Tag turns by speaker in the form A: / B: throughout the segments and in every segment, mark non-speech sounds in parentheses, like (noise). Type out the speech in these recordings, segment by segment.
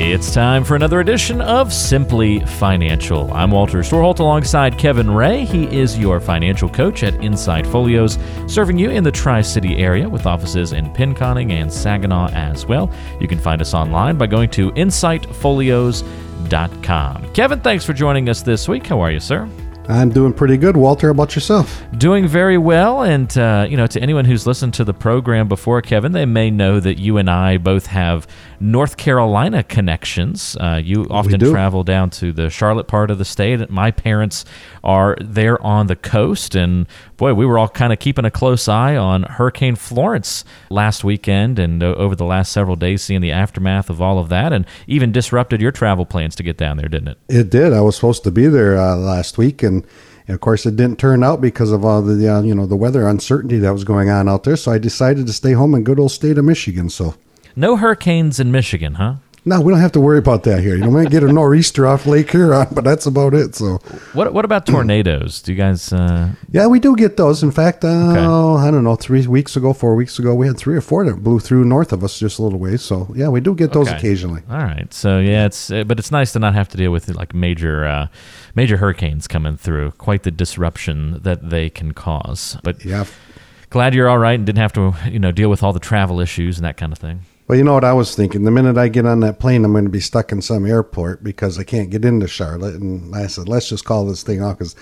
A: It's time for another edition of Simply Financial. I'm Walter Storholt alongside Kevin Ray. He is your financial coach at Insight Folios, serving you in the Tri City area with offices in Pinconning and Saginaw as well. You can find us online by going to insightfolios.com. Kevin, thanks for joining us this week. How are you, sir?
B: I'm doing pretty good. Walter, how about yourself?
A: Doing very well. And, uh, you know, to anyone who's listened to the program before, Kevin, they may know that you and I both have North Carolina connections. Uh, you often travel down to the Charlotte part of the state. My parents are there on the coast. And, boy, we were all kind of keeping a close eye on Hurricane Florence last weekend and uh, over the last several days, seeing the aftermath of all of that, and even disrupted your travel plans to get down there, didn't it?
B: It did. I was supposed to be there uh, last week. And and of course, it didn't turn out because of all the uh, you know the weather uncertainty that was going on out there. So I decided to stay home in good old state of Michigan. So
A: no hurricanes in Michigan, huh?
B: No, we don't have to worry about that here. You know, we might get a nor'easter off Lake Huron, but that's about it. So,
A: what what about tornadoes? Do you guys? Uh...
B: Yeah, we do get those. In fact, uh, okay. I don't know, three weeks ago, four weeks ago, we had three or four that blew through north of us just a little ways. So, yeah, we do get those okay. occasionally.
A: All right. So, yeah, it's uh, but it's nice to not have to deal with like major uh, major hurricanes coming through. Quite the disruption that they can cause. But yeah, glad you're all right and didn't have to you know deal with all the travel issues and that kind of thing.
B: Well, you know what I was thinking? The minute I get on that plane, I'm going to be stuck in some airport because I can't get into Charlotte. And I said, let's just call this thing off because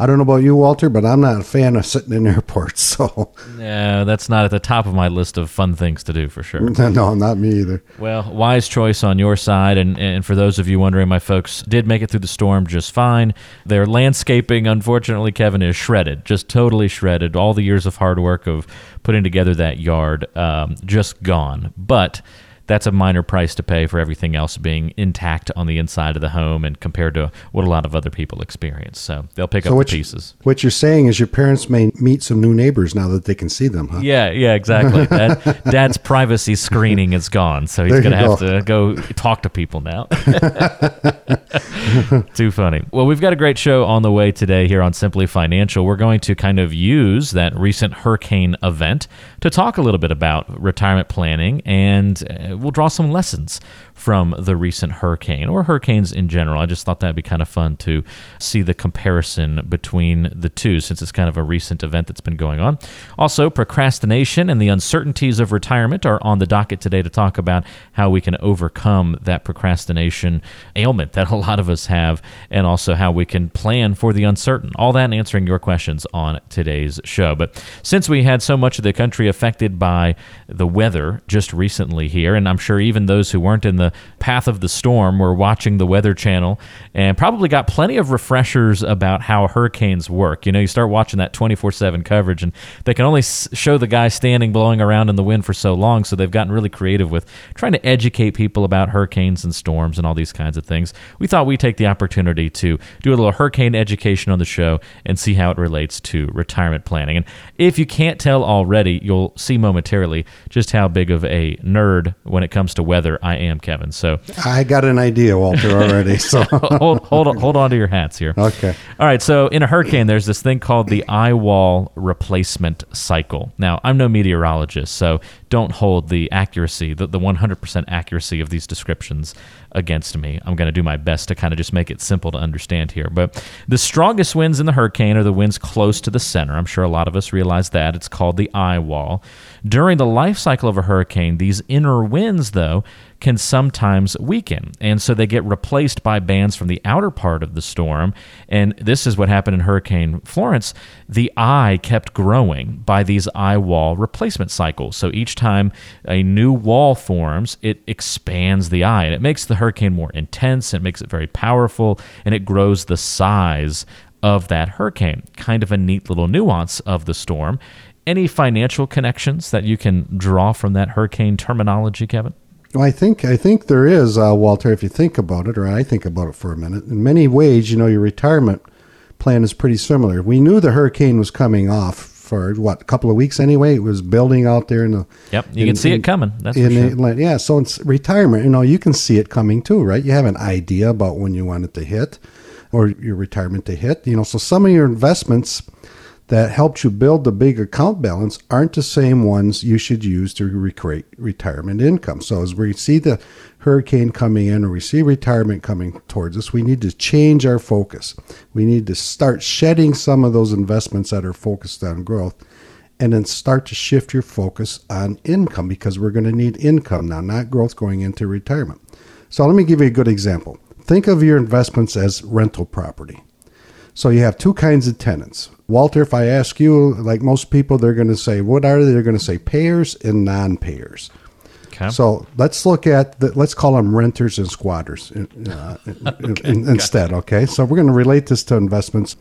B: I don't know about you, Walter, but I'm not a fan of sitting in (laughs) airports. So
A: yeah, that's not at the top of my list of fun things to do for sure. (laughs)
B: no, not me either.
A: Well, wise choice on your side, and and for those of you wondering, my folks did make it through the storm just fine. Their landscaping, unfortunately, Kevin is shredded, just totally shredded. All the years of hard work of putting together that yard, um, just gone. But that's a minor price to pay for everything else being intact on the inside of the home and compared to what a lot of other people experience. So they'll pick so up the pieces.
B: what you're saying is your parents may meet some new neighbors now that they can see them, huh?
A: Yeah, yeah, exactly. (laughs) Dad, Dad's privacy screening is gone, so he's going to have to go talk to people now. (laughs) Too funny. Well, we've got a great show on the way today here on Simply Financial. We're going to kind of use that recent hurricane event to talk a little bit about retirement planning and uh, we'll draw some lessons from the recent hurricane or hurricanes in general. I just thought that'd be kind of fun to see the comparison between the two since it's kind of a recent event that's been going on. Also, procrastination and the uncertainties of retirement are on the docket today to talk about how we can overcome that procrastination ailment that a lot of us have and also how we can plan for the uncertain. All that and answering your questions on today's show. But since we had so much of the country affected by the weather just recently here, and I'm sure even those who weren't in the path of the storm were watching the Weather Channel and probably got plenty of refreshers about how hurricanes work. You know, you start watching that 24 7 coverage, and they can only show the guy standing blowing around in the wind for so long. So they've gotten really creative with trying to educate people about hurricanes and storms and all these kinds of things. We thought we'd take the opportunity to do a little hurricane education on the show and see how it relates to retirement planning. And if you can't tell already, you'll see momentarily just how big of a nerd when it comes to weather I am, Kevin. So
B: I got an idea, Walter, already. (laughs) So
A: hold hold on, hold on to your hats here.
B: Okay.
A: All right. So in a hurricane, there's this thing called the eye wall replacement cycle. Now I'm no meteorologist, so don't hold the accuracy, the, the 100% accuracy of these descriptions against me. I'm going to do my best to kind of just make it simple to understand here. But the strongest winds in the hurricane are the winds close to the center. I'm sure a lot of us realize that. It's called the eye wall. During the life cycle of a hurricane, these inner winds, though, can sometimes weaken. And so they get replaced by bands from the outer part of the storm. And this is what happened in Hurricane Florence. The eye kept growing by these eye wall replacement cycles. So each time a new wall forms, it expands the eye and it makes the hurricane more intense, it makes it very powerful, and it grows the size of that hurricane. Kind of a neat little nuance of the storm. Any financial connections that you can draw from that hurricane terminology, Kevin?
B: Well, I think I think there is, uh, Walter. If you think about it, or I think about it for a minute, in many ways, you know, your retirement plan is pretty similar. We knew the hurricane was coming off for what a couple of weeks anyway. It was building out there in the.
A: Yep, you
B: in-
A: can see
B: in-
A: it coming. That's
B: in
A: sure.
B: Atlant- yeah, so it's retirement. You know, you can see it coming too, right? You have an idea about when you want it to hit, or your retirement to hit. You know, so some of your investments that helped you build the big account balance aren't the same ones you should use to recreate retirement income. So as we see the hurricane coming in or we see retirement coming towards us, we need to change our focus. We need to start shedding some of those investments that are focused on growth and then start to shift your focus on income because we're going to need income now, not growth going into retirement. So let me give you a good example. Think of your investments as rental property. So you have two kinds of tenants. Walter, if I ask you, like most people, they're going to say, what are they? They're going to say payers and non payers.
A: Okay.
B: So let's look at the, let's call them renters and squatters uh, in- (laughs) instead. Okay, so we're going to relate this to investments.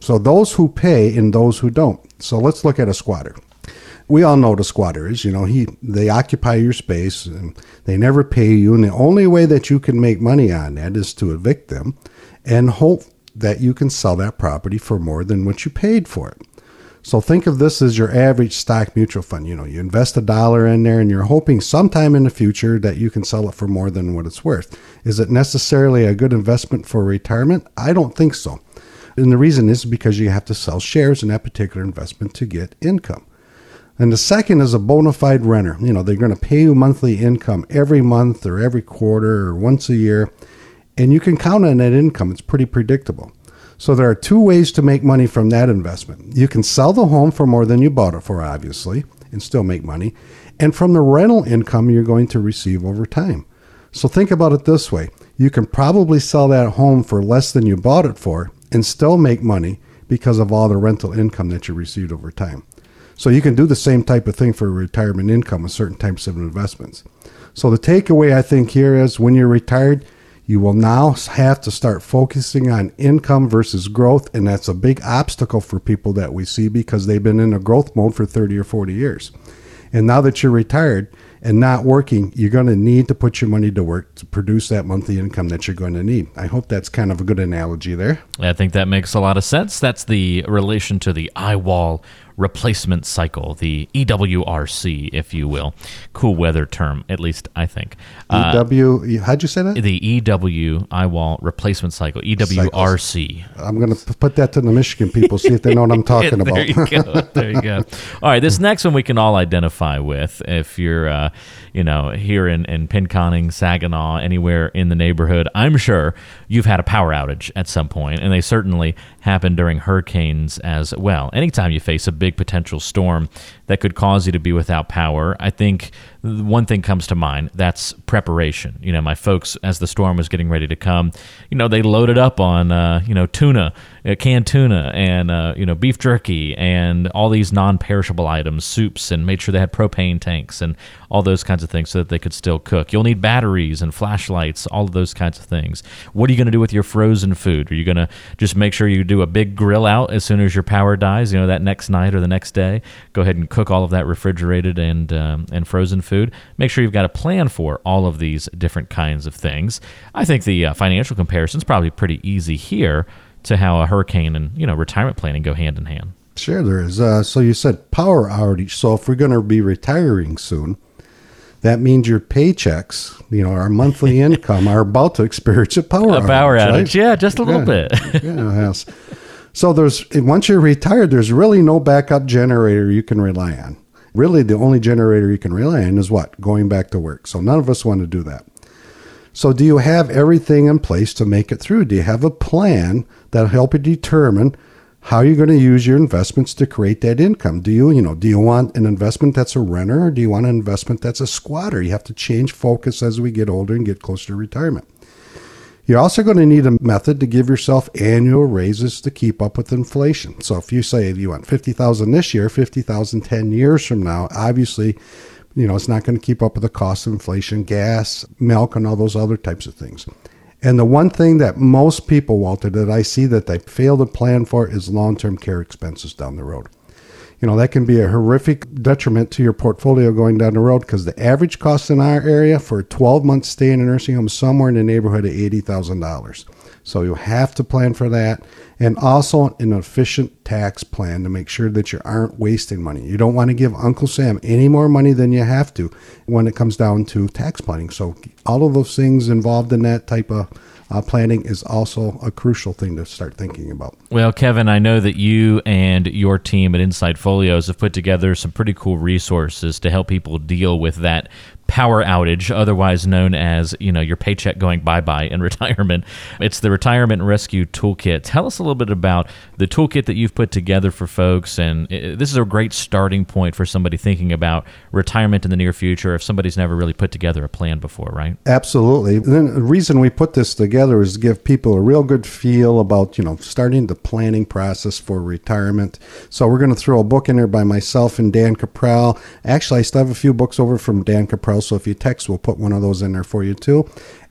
B: So those who pay and those who don't. So let's look at a squatter. We all know what a squatter is. You know, he they occupy your space and they never pay you, and the only way that you can make money on that is to evict them, and hope that you can sell that property for more than what you paid for it. So think of this as your average stock mutual fund. You know, you invest a dollar in there and you're hoping sometime in the future that you can sell it for more than what it's worth. Is it necessarily a good investment for retirement? I don't think so. And the reason is because you have to sell shares in that particular investment to get income. And the second is a bona fide renter. You know, they're going to pay you monthly income every month or every quarter or once a year. And you can count on that income. It's pretty predictable. So there are two ways to make money from that investment. You can sell the home for more than you bought it for, obviously, and still make money. And from the rental income you're going to receive over time. So think about it this way. You can probably sell that home for less than you bought it for and still make money because of all the rental income that you received over time. So you can do the same type of thing for retirement income with certain types of investments. So the takeaway I think here is when you're retired, you will now have to start focusing on income versus growth, and that's a big obstacle for people that we see because they've been in a growth mode for 30 or 40 years. And now that you're retired and not working, you're going to need to put your money to work to produce that monthly income that you're going to need. I hope that's kind of a good analogy there.
A: I think that makes a lot of sense. That's the relation to the eye wall replacement cycle, the EWRC, if you will. Cool weather term, at least I think. Uh,
B: EW, how'd you say that?
A: the EW wall replacement cycle, EWRC.
B: I'm going to put that to the Michigan people, see if they know what I'm (laughs) talking
A: there
B: about.
A: you go. There you go. (laughs) All right, this next one we can all identify with. If you're, uh, you know, here in, in Pinconning, Saginaw, anywhere in the neighborhood, I'm sure you've had a power outage at some point, and they certainly happen during hurricanes as well. Anytime you face a big potential storm that could cause you to be without power, I think one thing comes to mind that's preparation. You know, my folks, as the storm was getting ready to come, you know, they loaded up on, uh, you know, tuna, uh, canned tuna, and, uh, you know, beef jerky, and all these non perishable items, soups, and made sure they had propane tanks and all those kinds of things so that they could still cook. You'll need batteries and flashlights, all of those kinds of things. What are you going to do with your frozen food? Are you going to just make sure you do a big grill out as soon as your power dies, you know, that next night or the next day? Go ahead and cook all of that refrigerated and, um, and frozen food. Make sure you've got a plan for all of these different kinds of things. I think the uh, financial comparison is probably pretty easy here to how a hurricane and, you know, retirement planning go hand in hand.
B: Sure, there is. Uh, so you said power outage. So if we're going to be retiring soon, that means your paychecks, you know, our monthly (laughs) income are about to experience a power
A: A power outage,
B: right?
A: yeah, just a little
B: Yeah.
A: bit.
B: yeah, yes. (laughs) So there's once you're retired, there's really no backup generator you can rely on. Really, the only generator you can rely on is what going back to work. So none of us want to do that. So do you have everything in place to make it through? Do you have a plan that'll help you determine how you're going to use your investments to create that income? Do you, you know, do you want an investment that's a renter or do you want an investment that's a squatter? You have to change focus as we get older and get closer to retirement. You're also going to need a method to give yourself annual raises to keep up with inflation. So if you say you want 50,000 this year, 50,000 10 years from now, obviously, you know, it's not going to keep up with the cost of inflation, gas, milk and all those other types of things. And the one thing that most people, Walter, that I see that they fail to plan for is long-term care expenses down the road. You know, that can be a horrific detriment to your portfolio going down the road because the average cost in our area for a 12 month stay in a nursing home is somewhere in the neighborhood of $80,000. So you have to plan for that. And also an efficient tax plan to make sure that you aren't wasting money. You don't want to give Uncle Sam any more money than you have to when it comes down to tax planning. So all of those things involved in that type of uh, planning is also a crucial thing to start thinking about.
A: Well, Kevin, I know that you and your team at Insight Folios have put together some pretty cool resources to help people deal with that power outage, otherwise known as you know your paycheck going bye bye in (laughs) retirement. It's the Retirement Rescue Toolkit. Tell us a little bit about the toolkit that you've put together for folks, and uh, this is a great starting point for somebody thinking about retirement in the near future. If somebody's never really put together a plan before, right?
B: Absolutely. the reason we put this together is to give people a real good feel about you know starting the planning process for retirement. So we're going to throw a book in there by myself and Dan Capral. Actually, I still have a few books over from Dan Capral so if you text, we'll put one of those in there for you too.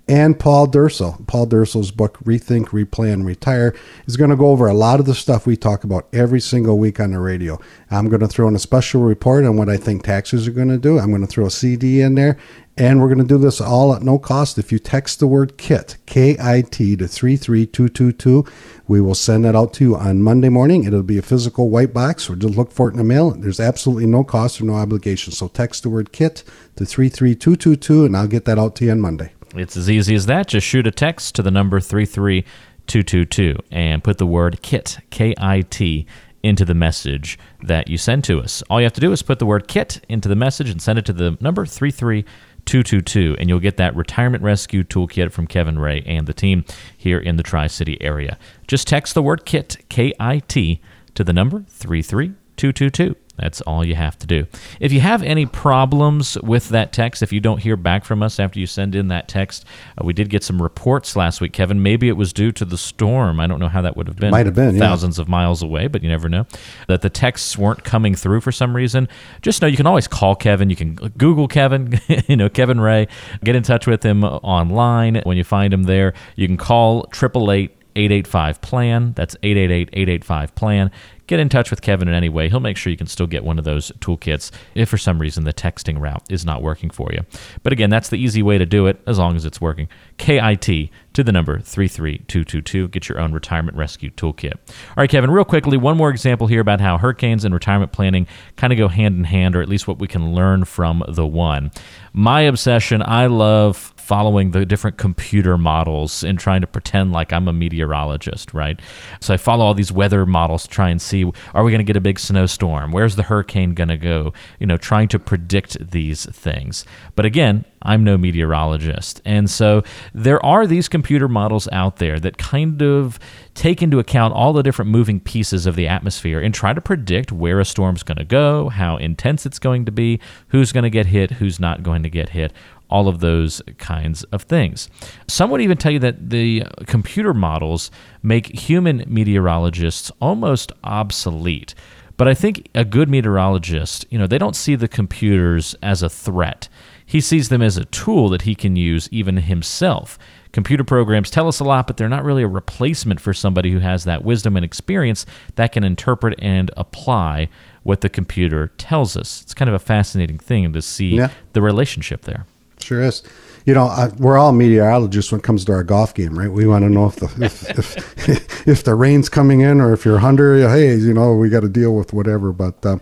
B: And Paul Dursel. Paul Dursel's book, Rethink, Replan, Retire, is going to go over a lot of the stuff we talk about every single week on the radio. I'm going to throw in a special report on what I think taxes are going to do. I'm going to throw a CD in there. And we're going to do this all at no cost. If you text the word KIT, K I T, to 33222, we will send that out to you on Monday morning. It'll be a physical white box, or just look for it in the mail. There's absolutely no cost or no obligation. So text the word KIT to 33222, and I'll get that out to you on Monday.
A: It's as easy as that. Just shoot a text to the number 33222 and put the word KIT, K I T, into the message that you send to us. All you have to do is put the word KIT into the message and send it to the number 33222, and you'll get that retirement rescue toolkit from Kevin Ray and the team here in the Tri City area. Just text the word KIT, K I T, to the number 33222. That's all you have to do. If you have any problems with that text, if you don't hear back from us after you send in that text, uh, we did get some reports last week, Kevin. Maybe it was due to the storm. I don't know how that would have been.
B: Might have been
A: thousands
B: yeah.
A: of miles away, but you never know. That the texts weren't coming through for some reason. Just know you can always call Kevin. You can Google Kevin, (laughs) you know Kevin Ray. Get in touch with him online when you find him there. You can call triple eight 885 plan. That's 888 885 plan get in touch with Kevin in any way. He'll make sure you can still get one of those toolkits if for some reason the texting route is not working for you. But again, that's the easy way to do it as long as it's working. KIT to the number 33222. Get your own retirement rescue toolkit. All right, Kevin, real quickly, one more example here about how hurricanes and retirement planning kind of go hand in hand, or at least what we can learn from the one. My obsession, I love following the different computer models and trying to pretend like I'm a meteorologist, right? So I follow all these weather models to try and see are we going to get a big snowstorm? Where's the hurricane going to go? You know, trying to predict these things. But again, I'm no meteorologist. And so there are these computer models out there that kind of take into account all the different moving pieces of the atmosphere and try to predict where a storm's going to go, how intense it's going to be, who's going to get hit, who's not going to get hit, all of those kinds of things. Some would even tell you that the computer models make human meteorologists almost obsolete. But I think a good meteorologist, you know, they don't see the computers as a threat. He sees them as a tool that he can use even himself. Computer programs tell us a lot, but they're not really a replacement for somebody who has that wisdom and experience that can interpret and apply what the computer tells us. It's kind of a fascinating thing to see yeah. the relationship there.
B: Sure is. You know, I, we're all meteorologists when it comes to our golf game, right? We want to know if the if, if, (laughs) if the rain's coming in or if you're under. Hey, you know, we got to deal with whatever. But uh,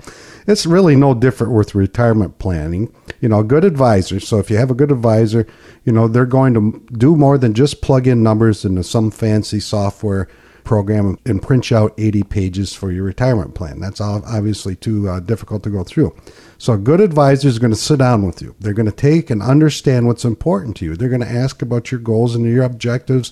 B: it's really no different with retirement planning. You know, good advisor. So if you have a good advisor, you know they're going to do more than just plug in numbers into some fancy software program and print out 80 pages for your retirement plan. That's obviously too uh, difficult to go through. So a good advisor is going to sit down with you. They're going to take and understand what's important to you. They're going to ask about your goals and your objectives,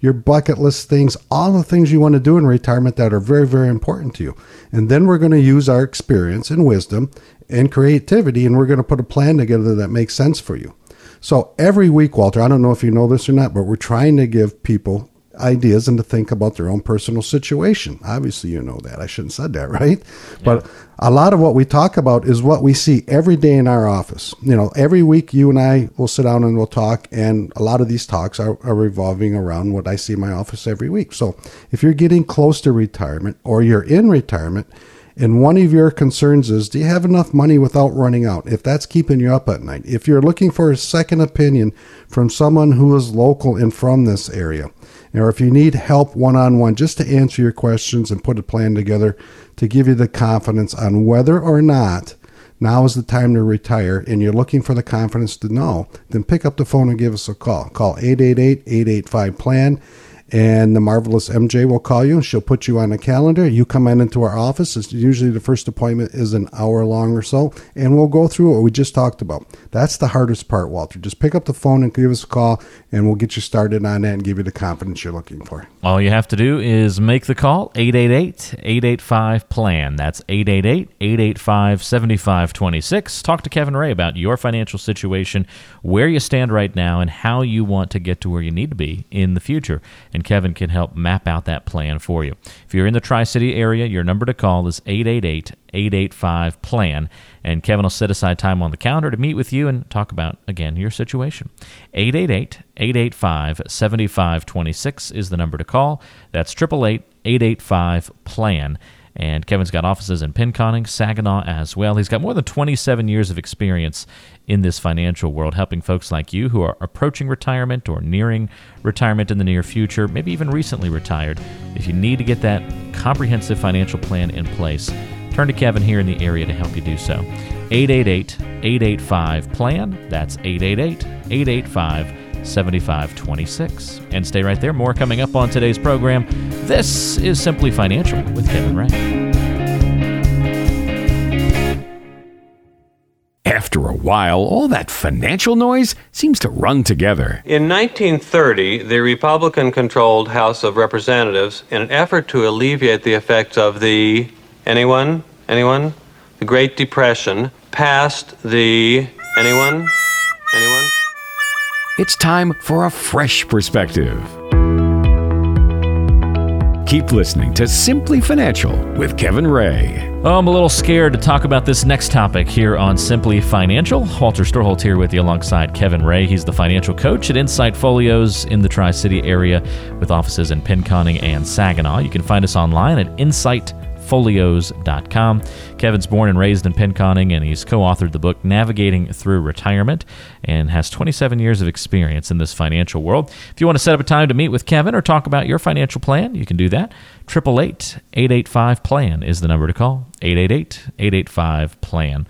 B: your bucket list things, all the things you want to do in retirement that are very, very important to you. And then we're going to use our experience and wisdom and creativity, and we're going to put a plan together that makes sense for you. So every week, Walter, I don't know if you know this or not, but we're trying to give people ideas and to think about their own personal situation. Obviously, you know that. I shouldn't have said that, (laughs) right? Yeah. But a lot of what we talk about is what we see every day in our office. You know, every week you and I will sit down and we'll talk, and a lot of these talks are, are revolving around what I see in my office every week. So if you're getting close to retirement or you're in retirement, And one of your concerns is do you have enough money without running out? If that's keeping you up at night, if you're looking for a second opinion from someone who is local and from this area, or if you need help one on one just to answer your questions and put a plan together to give you the confidence on whether or not now is the time to retire and you're looking for the confidence to know, then pick up the phone and give us a call. Call 888 885 PLAN and the marvelous MJ will call you. and She'll put you on a calendar. You come in into our office. It's usually the first appointment is an hour long or so, and we'll go through what we just talked about. That's the hardest part, Walter. Just pick up the phone and give us a call, and we'll get you started on that and give you the confidence you're looking for.
A: All you have to do is make the call 888-885-PLAN. That's 888-885-7526. Talk to Kevin Ray about your financial situation, where you stand right now, and how you want to get to where you need to be in the future and Kevin can help map out that plan for you. If you're in the Tri City area, your number to call is 888 885 PLAN, and Kevin will set aside time on the calendar to meet with you and talk about, again, your situation. 888 885 7526 is the number to call. That's 888 885 PLAN. And Kevin's got offices in Pinconning, Saginaw as well. He's got more than 27 years of experience in this financial world, helping folks like you who are approaching retirement or nearing retirement in the near future, maybe even recently retired. If you need to get that comprehensive financial plan in place, turn to Kevin here in the area to help you do so. 888 885 PLAN. That's 888 885 7526. And stay right there. More coming up on today's program. This is Simply Financial with Kevin Ray.
C: After a while, all that financial noise seems to run together.
D: In 1930, the Republican controlled House of Representatives, in an effort to alleviate the effects of the. Anyone? Anyone? The Great Depression, passed the. Anyone? Anyone?
C: It's time for a fresh perspective. Keep listening to Simply Financial with Kevin Ray.
A: Oh, I'm a little scared to talk about this next topic here on Simply Financial. Walter Storholt here with you alongside Kevin Ray. He's the financial coach at Insight Folios in the Tri City area with offices in Pinconning and Saginaw. You can find us online at Insight folios.com. Kevin's born and raised in Pinconning, and he's co authored the book Navigating Through Retirement and has 27 years of experience in this financial world. If you want to set up a time to meet with Kevin or talk about your financial plan, you can do that. 888 885 PLAN is the number to call. 888 885 PLAN.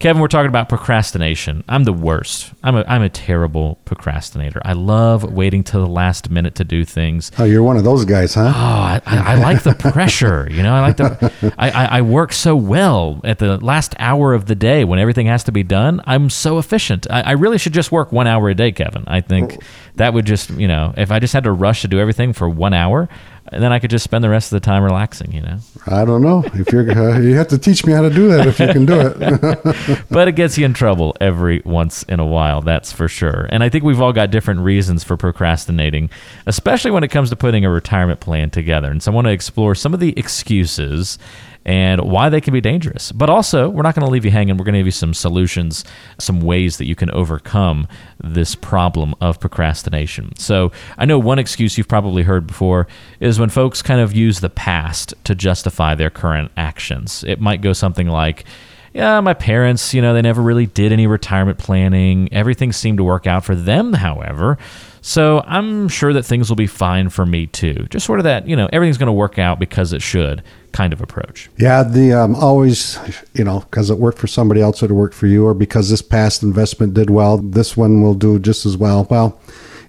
A: Kevin, we're talking about procrastination. I'm the worst. I'm a, I'm a terrible procrastinator. I love waiting to the last minute to do things.
B: Oh, you're one of those guys, huh?
A: Oh, I, I, I like the pressure. (laughs) You know, I like the. I, I, I work so well at the last hour of the day when everything has to be done. I'm so efficient. I, I really should just work one hour a day, Kevin. I think that would just, you know, if I just had to rush to do everything for one hour, and then I could just spend the rest of the time relaxing, you know.
B: I don't know if you're. Uh, you have to teach me how to do that if you can do it. (laughs)
A: but it gets you in trouble every once in a while, that's for sure. And I think we've all got different reasons for procrastinating, especially when it comes to putting a retirement plan together. And so I want to explore some of the excuses and why they can be dangerous. But also, we're not going to leave you hanging. We're going to give you some solutions, some ways that you can overcome this problem of procrastination. So, I know one excuse you've probably heard before is when folks kind of use the past to justify their current actions. It might go something like, yeah, my parents, you know, they never really did any retirement planning. Everything seemed to work out for them, however. So I'm sure that things will be fine for me too. Just sort of that, you know, everything's going to work out because it should kind of approach.
B: Yeah, the um, always, you know, because it worked for somebody else, it worked for you, or because this past investment did well, this one will do just as well. Well,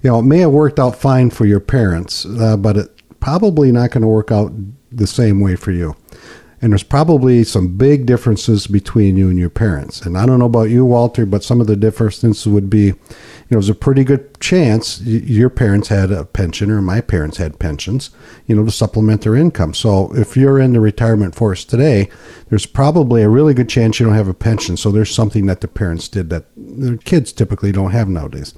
B: you know, it may have worked out fine for your parents, uh, but it probably not going to work out the same way for you. And there's probably some big differences between you and your parents. And I don't know about you, Walter, but some of the differences would be, you know, there's a pretty good chance your parents had a pension or my parents had pensions, you know, to supplement their income. So if you're in the retirement force today, there's probably a really good chance you don't have a pension. So there's something that the parents did that their kids typically don't have nowadays.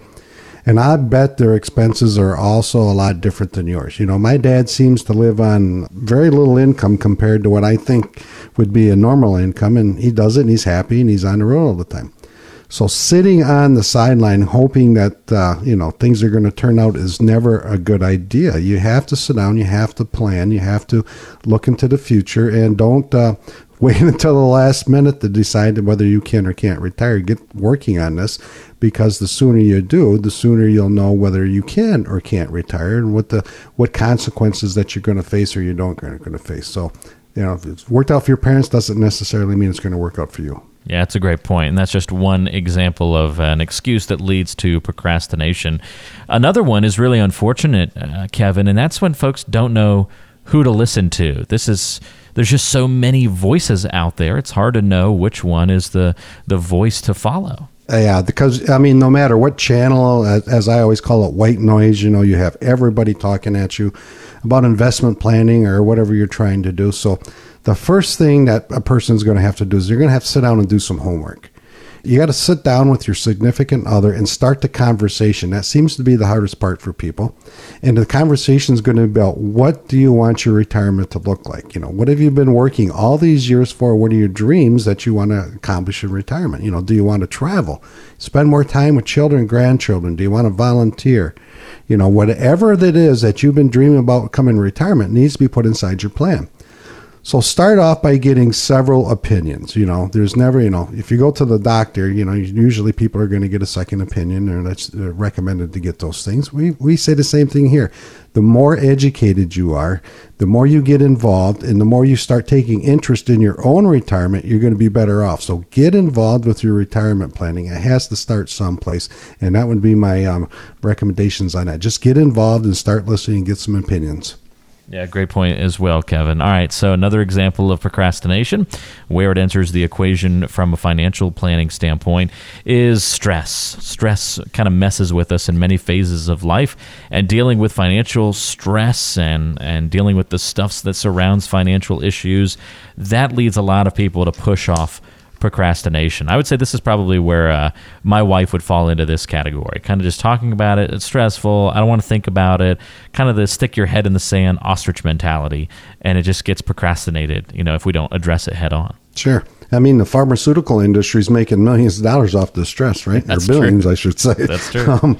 B: And I bet their expenses are also a lot different than yours. You know, my dad seems to live on very little income compared to what I think would be a normal income, and he does it and he's happy and he's on the road all the time. So sitting on the sideline hoping that uh, you know things are going to turn out is never a good idea. You have to sit down, you have to plan, you have to look into the future, and don't uh, wait (laughs) until the last minute to decide whether you can or can't retire. Get working on this because the sooner you do, the sooner you'll know whether you can or can't retire and what the what consequences that you're going to face or you don't going to face. So, you know, if it's worked out for your parents doesn't necessarily mean it's going to work out for you.
A: Yeah, that's a great point. And that's just one example of an excuse that leads to procrastination. Another one is really unfortunate, uh, Kevin, and that's when folks don't know who to listen to. This is there's just so many voices out there. It's hard to know which one is the the voice to follow.
B: Yeah, because I mean, no matter what channel, as, I always call it, white noise. You know, you have everybody talking at you about investment planning or whatever you're trying to do. So, the first thing that a person's going to have to do is you're going to have to sit down and do some homework. You got to sit down with your significant other and start the conversation. That seems to be the hardest part for people. And the conversation is going to be about what do you want your retirement to look like? You know, what have you been working all these years for? What are your dreams that you want to accomplish in retirement? You know, do you want to travel? Spend more time with children and grandchildren? Do you want to volunteer? You know, whatever it is that you've been dreaming about coming retirement needs to be put inside your plan. So start off by getting several opinions. You know, there's never, you know, if you go to the doctor, you know, usually people are going to get a second opinion, or that's uh, recommended to get those things. We we say the same thing here. The more educated you are, the more you get involved, and the more you start taking interest in your own retirement, you're going to be better off. So get involved with your retirement planning. It has to start someplace, and that would be my um, recommendations on that. Just get involved and start listening and get some opinions.
A: Yeah, great point as well, Kevin. All right, so another example of procrastination, where it enters the equation from a financial planning standpoint, is stress. Stress kind of messes with us in many phases of life, and dealing with financial stress and and dealing with the stuff that surrounds financial issues, that leads a lot of people to push off procrastination. I would say this is probably where uh, my wife would fall into this category. Kind of just talking about it. It's stressful. I don't want to think about it. Kind of the stick your head in the sand ostrich mentality, and it just gets procrastinated. You know, if we don't address it head on.
B: Sure. I mean, the pharmaceutical industry is making millions of dollars off the stress, right? (laughs)
A: That's
B: or billions,
A: true.
B: I should say.
A: That's true. (laughs) Um,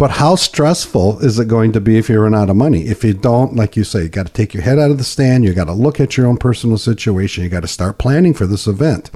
B: but how stressful is it going to be if you run out of money? If you don't, like you say, you got to take your head out of the stand. You got to look at your own personal situation. You got to start planning for this event.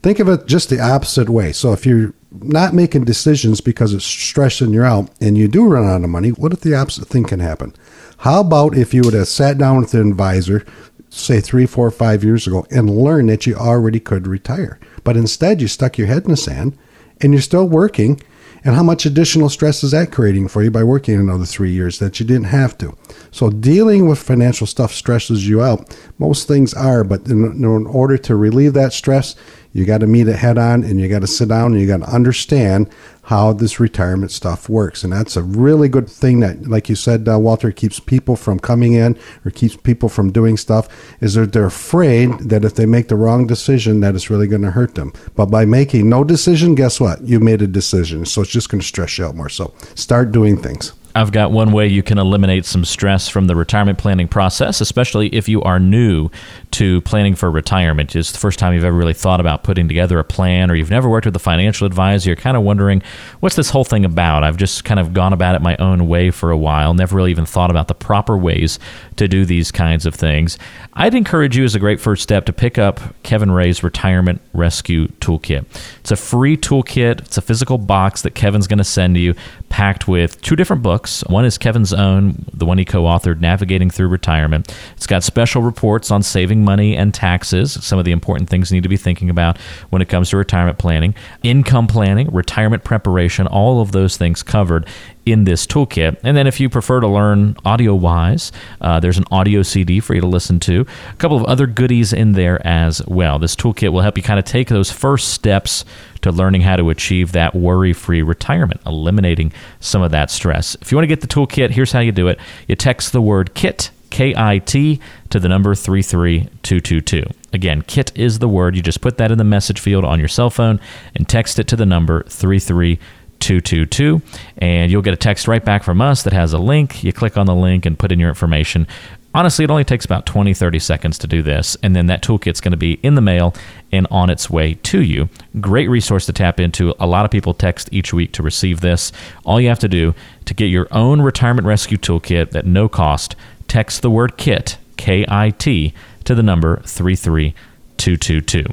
B: Think of it just the opposite way. So if you're not making decisions because it's stressing you out and you do run out of money, what if the opposite thing can happen? How about if you would have sat down with an advisor, say three, four, five years ago, and learned that you already could retire? But instead, you stuck your head in the sand and you're still working and how much additional stress is that creating for you by working another three years that you didn't have to? So, dealing with financial stuff stresses you out. Most things are, but in, in order to relieve that stress, you got to meet it head on and you got to sit down and you got to understand how this retirement stuff works. And that's a really good thing that, like you said, uh, Walter, keeps people from coming in or keeps people from doing stuff is that they're afraid that if they make the wrong decision, that it's really going to hurt them. But by making no decision, guess what? You made a decision. So it's just going to stress you out more. So start doing things.
A: I've got one way you can eliminate some stress from the retirement planning process, especially if you are new to planning for retirement. It's the first time you've ever really thought about putting together a plan, or you've never worked with a financial advisor. You're kind of wondering, what's this whole thing about? I've just kind of gone about it my own way for a while, never really even thought about the proper ways to do these kinds of things. I'd encourage you as a great first step to pick up Kevin Ray's Retirement Rescue Toolkit. It's a free toolkit, it's a physical box that Kevin's going to send you, packed with two different books. One is Kevin's own, the one he co authored, Navigating Through Retirement. It's got special reports on saving money and taxes, some of the important things you need to be thinking about when it comes to retirement planning, income planning, retirement preparation, all of those things covered in this toolkit. And then if you prefer to learn audio wise, uh, there's an audio CD for you to listen to. A couple of other goodies in there as well. This toolkit will help you kind of take those first steps to learning how to achieve that worry free retirement, eliminating some of that stress. If you want to get the toolkit, here's how you do it you text the word KIT. K I T to the number 33222. Again, KIT is the word. You just put that in the message field on your cell phone and text it to the number 33222. 222 and you'll get a text right back from us that has a link you click on the link and put in your information honestly it only takes about 20 30 seconds to do this and then that toolkit's going to be in the mail and on its way to you great resource to tap into a lot of people text each week to receive this all you have to do to get your own retirement rescue toolkit at no cost text the word kit k-i-t to the number 33 222.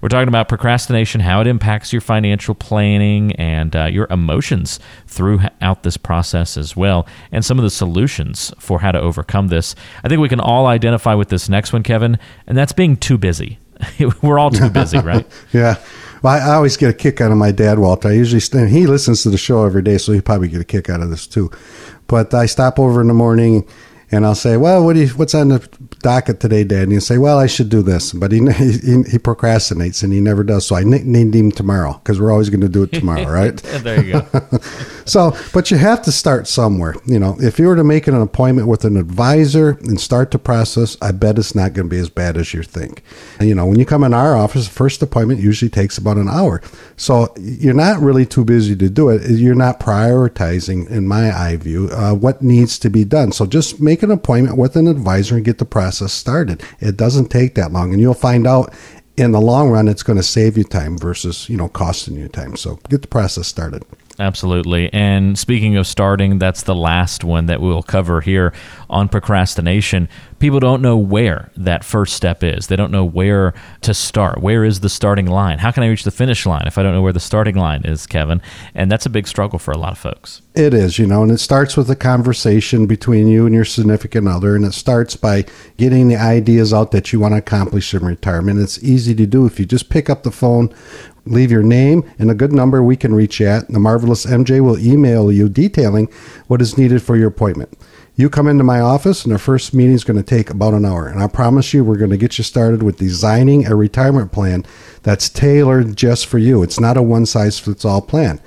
A: We're talking about procrastination, how it impacts your financial planning and uh, your emotions throughout this process as well, and some of the solutions for how to overcome this. I think we can all identify with this next one, Kevin, and that's being too busy. (laughs) We're all too busy, right? (laughs)
B: yeah. Well, I, I, always get a kick out of my dad, Walter. I usually he listens to the show every day, so he probably get a kick out of this too. But I stop over in the morning and I'll say, "Well, what do you, what's on the docket today, Dad?" And say, "Well, I should do this," but (laughs) he he, he procrastinates and he never does. So I nicknamed him tomorrow because we're always going to do it tomorrow, (laughs) right?
A: there you go. (laughs)
B: so, but you have to start somewhere. You know, if you were to make an appointment with an advisor and start the process, I bet it's not going to be as bad as you think. And, you know, when you come in our office, the first appointment usually takes about an hour. So you're not really too busy to do it. You're not prioritizing, in my eye view, uh, what needs to be done. So just make an appointment with an advisor and get the process started. It doesn't take that long, and you'll find out in the long run it's going to save you time versus you know costing you time. So get the process started.
A: Absolutely. And speaking of starting, that's the last one that we'll cover here on procrastination. People don't know where that first step is. They don't know where to start. Where is the starting line? How can I reach the finish line if I don't know where the starting line is, Kevin? And that's a big struggle for a lot of folks.
B: It is, you know, and it starts with a conversation between you and your significant other. And it starts by getting the ideas out that you want to accomplish in retirement. It's easy to do if you just pick up the phone leave your name and a good number we can reach at. The marvelous MJ will email you detailing what is needed for your appointment. You come into my office, and our first meeting is going to take about an hour. And I promise you, we're going to get you started with designing a retirement plan that's tailored just for you. It's not a one size fits all plan.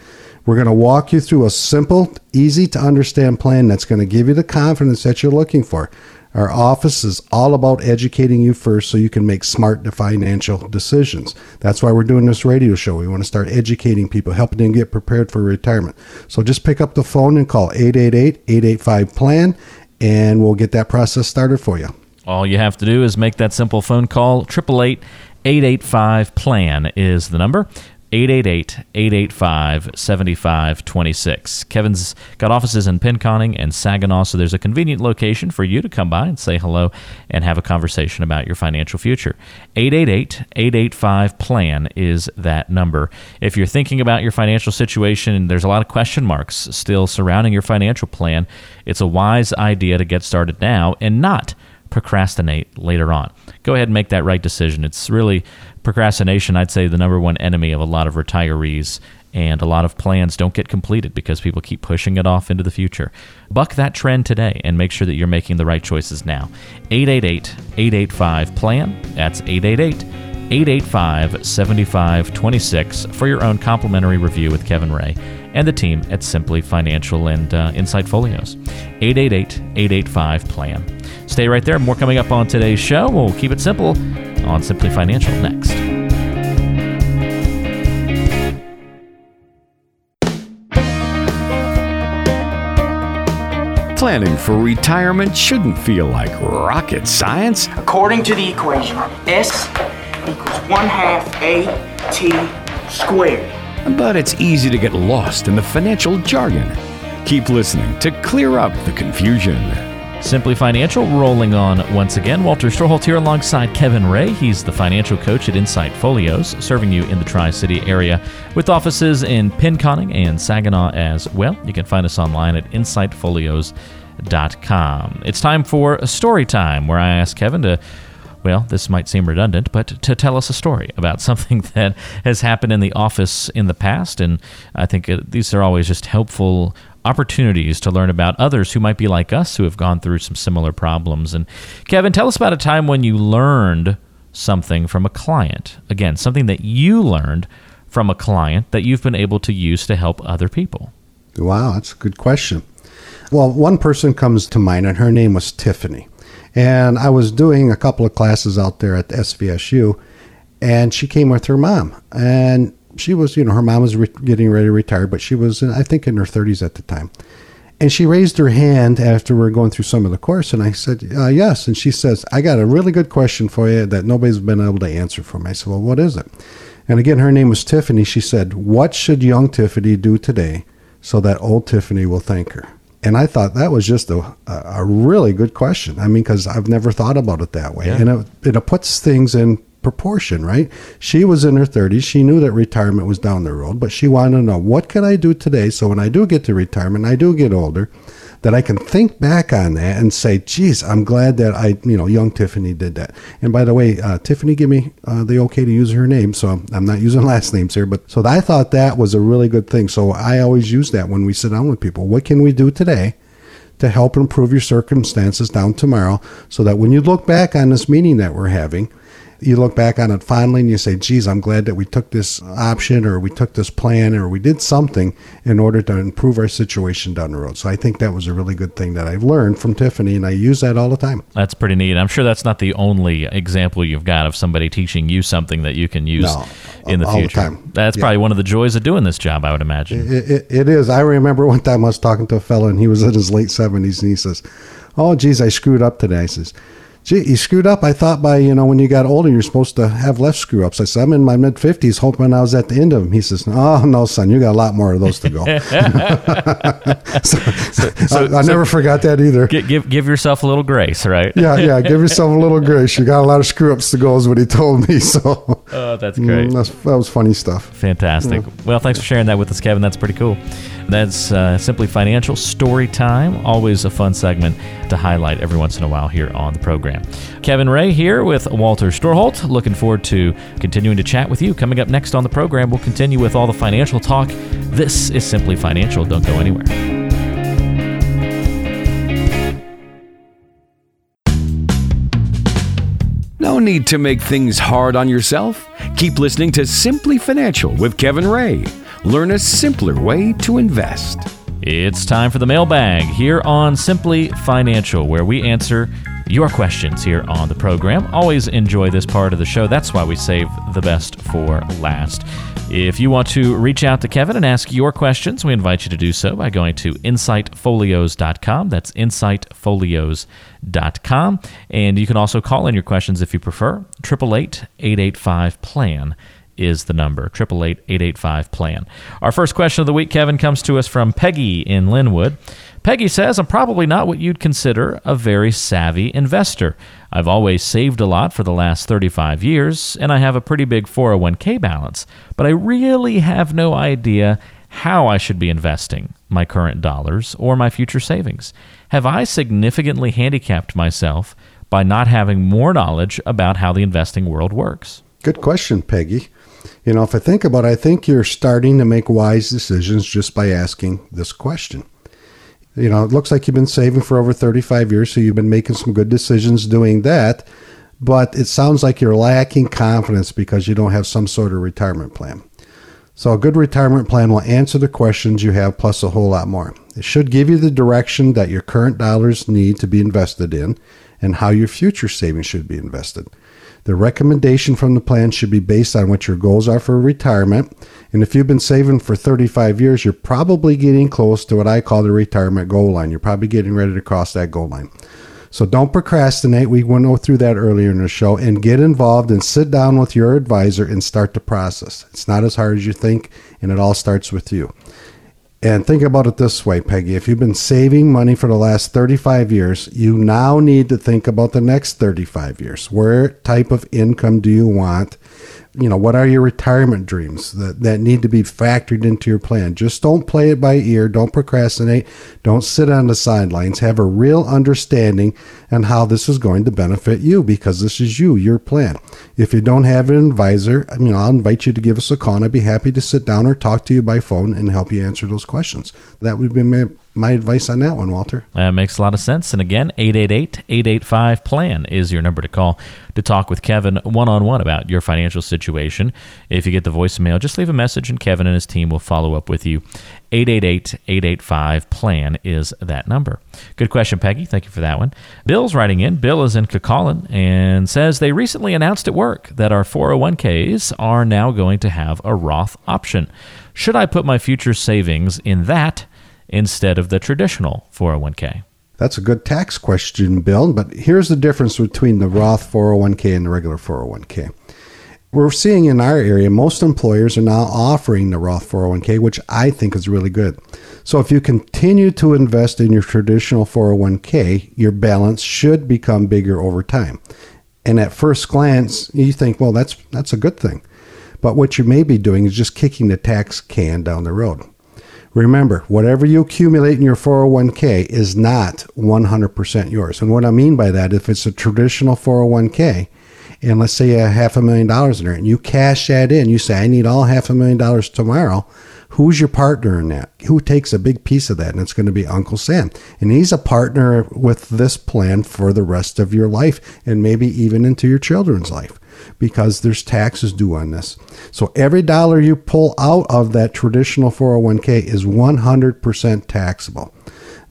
B: We're going to walk you through a simple, easy to understand plan that's going to give you the confidence that you're looking for. Our office is all about educating you first so you can make smart financial decisions. That's why we're doing this radio show. We want to start educating people, helping them get prepared for retirement. So just pick up the phone and call 888 885 PLAN, and we'll get that process started for you.
A: All you have to do is make that simple phone call. 888 885 PLAN is the number. 888 885 7526. Kevin's got offices in Pinconning and Saginaw, so there's a convenient location for you to come by and say hello and have a conversation about your financial future. 888 885 PLAN is that number. If you're thinking about your financial situation and there's a lot of question marks still surrounding your financial plan, it's a wise idea to get started now and not procrastinate later on. Go ahead and make that right decision. It's really procrastination, I'd say, the number one enemy of a lot of retirees. And a lot of plans don't get completed because people keep pushing it off into the future. Buck that trend today and make sure that you're making the right choices now. 888 885 PLAN. That's 888 885 7526 for your own complimentary review with Kevin Ray and the team at Simply Financial and uh, Insight Folios. 888 885 PLAN. Stay right there. More coming up on today's show. We'll keep it simple on Simply Financial next.
C: Planning for retirement shouldn't feel like rocket science.
E: According to the equation, S equals 1 half A T squared.
C: But it's easy to get lost in the financial jargon. Keep listening to clear up the confusion.
A: Simply Financial rolling on once again. Walter Storholt here alongside Kevin Ray. He's the financial coach at Insight Folios, serving you in the Tri City area with offices in Pinconning and Saginaw as well. You can find us online at insightfolios.com. It's time for a story time where I ask Kevin to well, this might seem redundant, but to tell us a story about (laughs) something that has happened in the office in the past. And I think uh, these are always just helpful opportunities to learn about others who might be like us who have gone through some similar problems. And Kevin, tell us about a time when you learned something from a client. Again, something that you learned from a client that you've been able to use to help other people.
B: Wow, that's a good question. Well, one person comes to mind, and her name was Tiffany. And I was doing a couple of classes out there at the SVSU, and she came with her mom. And she was, you know, her mom was re- getting ready to retire, but she was, I think, in her 30s at the time. And she raised her hand after we are going through some of the course, and I said, uh, "Yes." And she says, "I got a really good question for you that nobody's been able to answer for me." I said, "Well, what is it?" And again, her name was Tiffany. She said, "What should young Tiffany do today so that old Tiffany will thank her?" And I thought that was just a, a really good question. I mean, because I've never thought about it that way, yeah. and it, it puts things in proportion, right? She was in her 30s. She knew that retirement was down the road, but she wanted to know what can I do today so when I do get to retirement, I do get older, that I can think back on that and say, geez, I'm glad that I, you know, young Tiffany did that. And by the way, uh, Tiffany gave me uh, the okay to use her name, so I'm not using (laughs) last names here. But so I thought that was a really good thing. So I always use that when we sit down with people. What can we do today? To help improve your circumstances down tomorrow, so that when you look back on this meeting that we're having, you look back on it fondly and you say, geez, I'm glad that we took this option or we took this plan or we did something in order to improve our situation down the road. So I think that was a really good thing that I've learned from Tiffany and I use that all the time.
A: That's pretty neat. I'm sure that's not the only example you've got of somebody teaching you something that you can use
B: No,
A: in the
B: the
A: future.
B: time.
A: That's
B: Yeah.
A: probably one of the joys of doing this job, I would imagine.
B: It, it, it is. I remember one time I was talking to a fellow and he was in his late 70s and he says, Oh, geez, I screwed up today. I says, Gee, you screwed up. I thought by, you know, when you got older, you're supposed to have less screw ups. I said, I'm in my mid 50s hoping I was at the end of them. He says, Oh, no, son, you got a lot more of those to go. (laughs) (laughs) so, I, I never forgot that either.
A: Give give yourself a little grace, right?
B: yeah, yeah. Give yourself a little (laughs) grace. You got a lot of screw ups to go, is what he told me. So
A: Oh, that's great.
B: mm, that's, that was funny stuff.
A: Fantastic. Well, thanks for sharing that with us, Kevin. That's pretty cool. That's uh, Simply Financial Story Time. Always a fun segment to highlight every once in a while here on the program. Kevin Ray here with Walter Storholt. Looking forward to continuing to chat with you. Coming up next on the program, we'll continue with all the financial talk. This is Simply Financial. Don't go anywhere.
C: No need to make things hard on yourself. Keep listening to Simply Financial with Kevin Ray. Learn a simpler way to invest.
A: It's time for the mailbag here on Simply Financial, where we answer your questions here on the program. Always enjoy this part of the show. That's why we save the best for last. If you want to reach out to Kevin and ask your questions, we invite you to do so by going to insightfolios.com. That's insightfolios.com. And you can also call in your questions if you prefer. 888 885 PLAN is the number 888 plan. Our first question of the week kevin comes to us from peggy in linwood. Peggy says i'm probably not what you'd consider a very savvy investor. I've always saved a lot for the last 35 years and i have a pretty big 401k balance but i really have no idea how i should be investing my current dollars or my future savings. Have i significantly handicapped myself by not having more knowledge about how the investing world works?
B: Good question, Peggy. You know, if I think about it, I think you're starting to make wise decisions just by asking this question. You know, it looks like you've been saving for over 35 years, so you've been making some good decisions doing that. But it sounds like you're lacking confidence because you don't have some sort of retirement plan. So, a good retirement plan will answer the questions you have plus a whole lot more. It should give you the direction that your current dollars need to be invested in and how your future savings should be invested. The recommendation from the plan should be based on what your goals are for retirement. And if you've been saving for 35 years, you're probably getting close to what I call the retirement goal line. You're probably getting ready to cross that goal line. So don't procrastinate. We went through that earlier in the show and get involved and sit down with your advisor and start the process. It's not as hard as you think, and it all starts with you. And think about it this way, Peggy. If you've been saving money for the last 35 years, you now need to think about the next 35 years. Where type of income do you want? You know, what are your retirement dreams that, that need to be factored into your plan? Just don't play it by ear. Don't procrastinate. Don't sit on the sidelines. Have a real understanding on how this is going to benefit you because this is you, your plan. If you don't have an advisor, I mean, I'll invite you to give us a call and I'd be happy to sit down or talk to you by phone and help you answer those questions. That would be my, my advice on that one, Walter.
A: That makes a lot of sense. And again, 888 885 PLAN is your number to call to talk with Kevin one on one about your financial situation. If you get the voicemail, just leave a message and Kevin and his team will follow up with you. 888 885 PLAN is that number. Good question, Peggy. Thank you for that one. Bill's writing in. Bill is in Kawkawlin and says they recently announced at work that our 401ks are now going to have a Roth option. Should I put my future savings in that instead of the traditional 401k?
B: That's a good tax question, Bill. But here's the difference between the Roth 401k and the regular 401k. We're seeing in our area, most employers are now offering the Roth 401k, which I think is really good. So if you continue to invest in your traditional 401k, your balance should become bigger over time. And at first glance, you think, well, that's that's a good thing. But what you may be doing is just kicking the tax can down the road. Remember, whatever you accumulate in your 401k is not 100% yours. And what I mean by that, if it's a traditional 401k, and let's say you have half a million dollars in there, and you cash that in, you say, I need all half a million dollars tomorrow. Who's your partner in that? Who takes a big piece of that? And it's going to be Uncle Sam. And he's a partner with this plan for the rest of your life and maybe even into your children's life because there's taxes due on this. So every dollar you pull out of that traditional 401k is 100% taxable.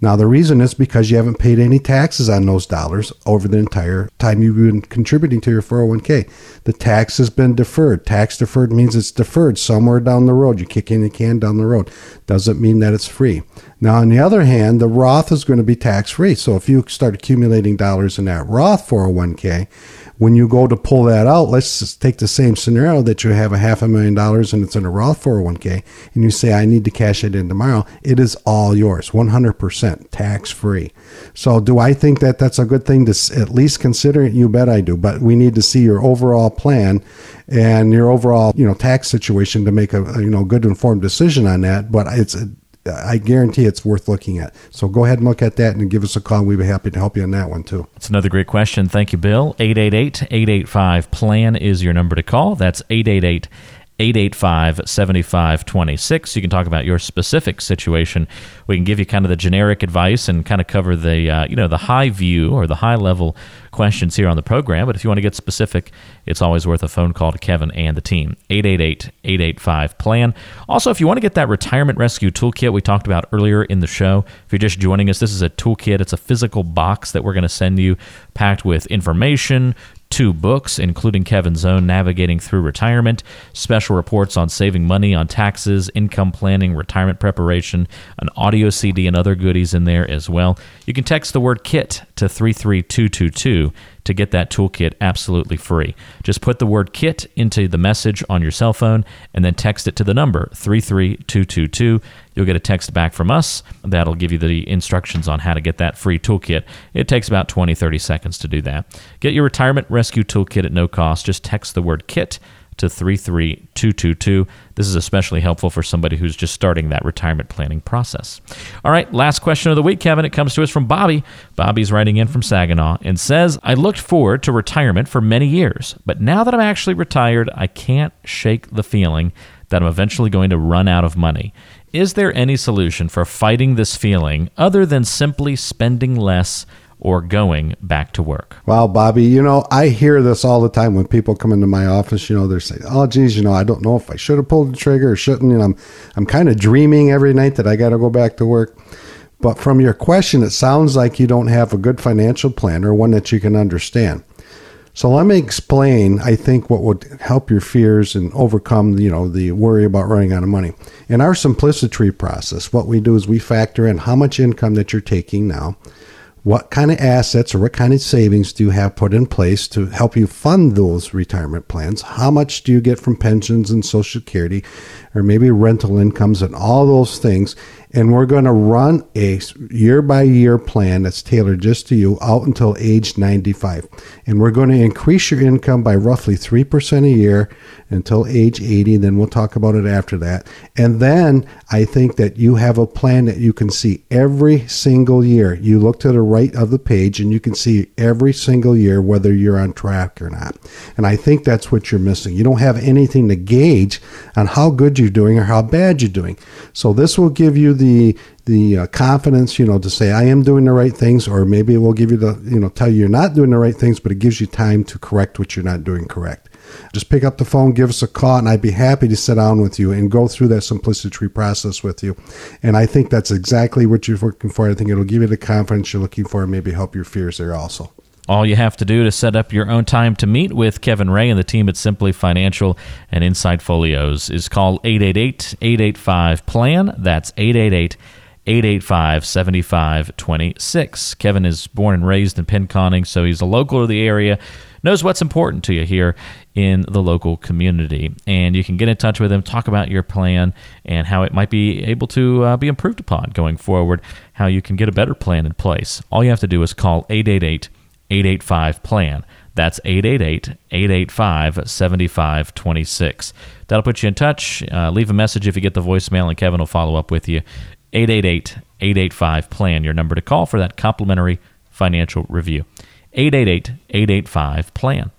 B: Now, the reason is because you haven't paid any taxes on those dollars over the entire time you've been contributing to your 401k. The tax has been deferred. Tax deferred means it's deferred somewhere down the road. You're kicking the can down the road. Doesn't mean that it's free. Now, on the other hand, the Roth is going to be tax free. So if you start accumulating dollars in that Roth 401k, when you go to pull that out, let's just take the same scenario that you have a half a million dollars and it's in a Roth 401k, and you say, I need to cash it in tomorrow. It is all yours, 100% tax free. So, do I think that that's a good thing to at least consider? You bet I do. But we need to see your overall plan and your overall, you know, tax situation to make a you know good informed decision on that. But it's I guarantee it's worth looking at. So go ahead and look at that and give us a call. We'd be happy to help you on that one too.
A: It's another great question. Thank you, Bill. 888 885 PLAN is your number to call. That's 888 885 7526. You can talk about your specific situation. We can give you kind of the generic advice and kind of cover the, uh, you know, the high view or the high level questions here on the program. But if you want to get specific, it's always worth a phone call to Kevin and the team. 888 885 PLAN. Also, if you want to get that retirement rescue toolkit we talked about earlier in the show, if you're just joining us, this is a toolkit. It's a physical box that we're going to send you packed with information, two books, including Kevin's own Navigating Through Retirement, special reports on saving money on taxes, income planning, retirement preparation, an audio CD, and other goodies in there as well. You can text the word KIT to 33222 to get that toolkit absolutely free. Just put the word KIT into the message on your cell phone and then text it to the number 33222. You'll get a text back from us that'll give you the instructions on how to get that free toolkit. It takes about 20, 30 seconds to do that. Get your retirement rescue toolkit at no cost. Just text the word KIT to 33222. This is especially helpful for somebody who's just starting that retirement planning process. All right, last question of the week, Kevin. It comes to us from Bobby. Bobby's writing in from Saginaw and says, I looked forward to retirement for many years, but now that I'm actually retired, I can't shake the feeling that I'm eventually going to run out of money. Is there any solution for fighting this feeling other than simply spending less or going back to work.
B: Wow, Bobby, you know, I hear this all the time when people come into my office, you know, they're saying, "Oh, geez, you know, I don't know if I should have pulled the trigger or shouldn't." and I'm I'm kind of dreaming every night that I got to go back to work. But from your question, it sounds like you don't have a good financial plan or one that you can understand. So let me explain, I think, what would help your fears and overcome, you know, the worry about running out of money. In our simplicity process, what we do is we factor in how much income that you're taking now, what kind of assets or what kind of savings do you have put in place to help you fund those retirement plans? How much do you get from pensions and Social Security, or maybe rental incomes and all those things? And we're going to run a year by year plan that's tailored just to you out until age 95. And we're going to increase your income by roughly 3% a year until age 80. Then we'll talk about it after that. And then I think that you have a plan that you can see every single year. You look to the right of the page and you can see every single year whether you're on track or not. And I think that's what you're missing. You don't have anything to gauge on how good you're doing or how bad you're doing. So this will give you the the uh, confidence, you know, to say I am doing the right things, or maybe it will give you the, you know, tell you you're not doing the right things, but it gives you time to correct what you're not doing correct. Just pick up the phone, give us a call, and I'd be happy to sit down with you and go through that simplicity process with you. And I think that's exactly what you're looking for. I think it'll give you the confidence you're looking for and maybe help your fears there also.
A: All you have to do to set up your own time to meet with Kevin Ray and the team at Simply Financial and Insight Folios is call 888 885 PLAN. That's 888 885 7526. Kevin is born and raised in Pinconning, so he's a local to the area, knows what's important to you here in the local community. And you can get in touch with him, talk about your plan and how it might be able to uh, be improved upon going forward, how you can get a better plan in place. All you have to do is call 888 885 PLAN. That's 888 885 7526. That'll put you in touch. Uh, leave a message if you get the voicemail, and Kevin will follow up with you. 888 885 PLAN, your number to call for that complimentary financial review. 888 885 PLAN.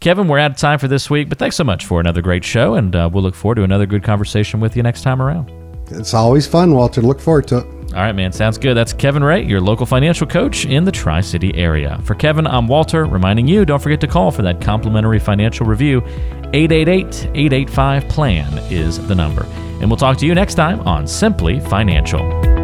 A: Kevin, we're out of time for this week, but thanks so much for another great show, and uh, we'll look forward to another good conversation with you next time around.
B: It's always fun, Walter. Look forward to it.
A: All right, man. Sounds good. That's Kevin Ray, your local financial coach in the Tri City area. For Kevin, I'm Walter, reminding you don't forget to call for that complimentary financial review. 888 885 PLAN is the number. And we'll talk to you next time on Simply Financial.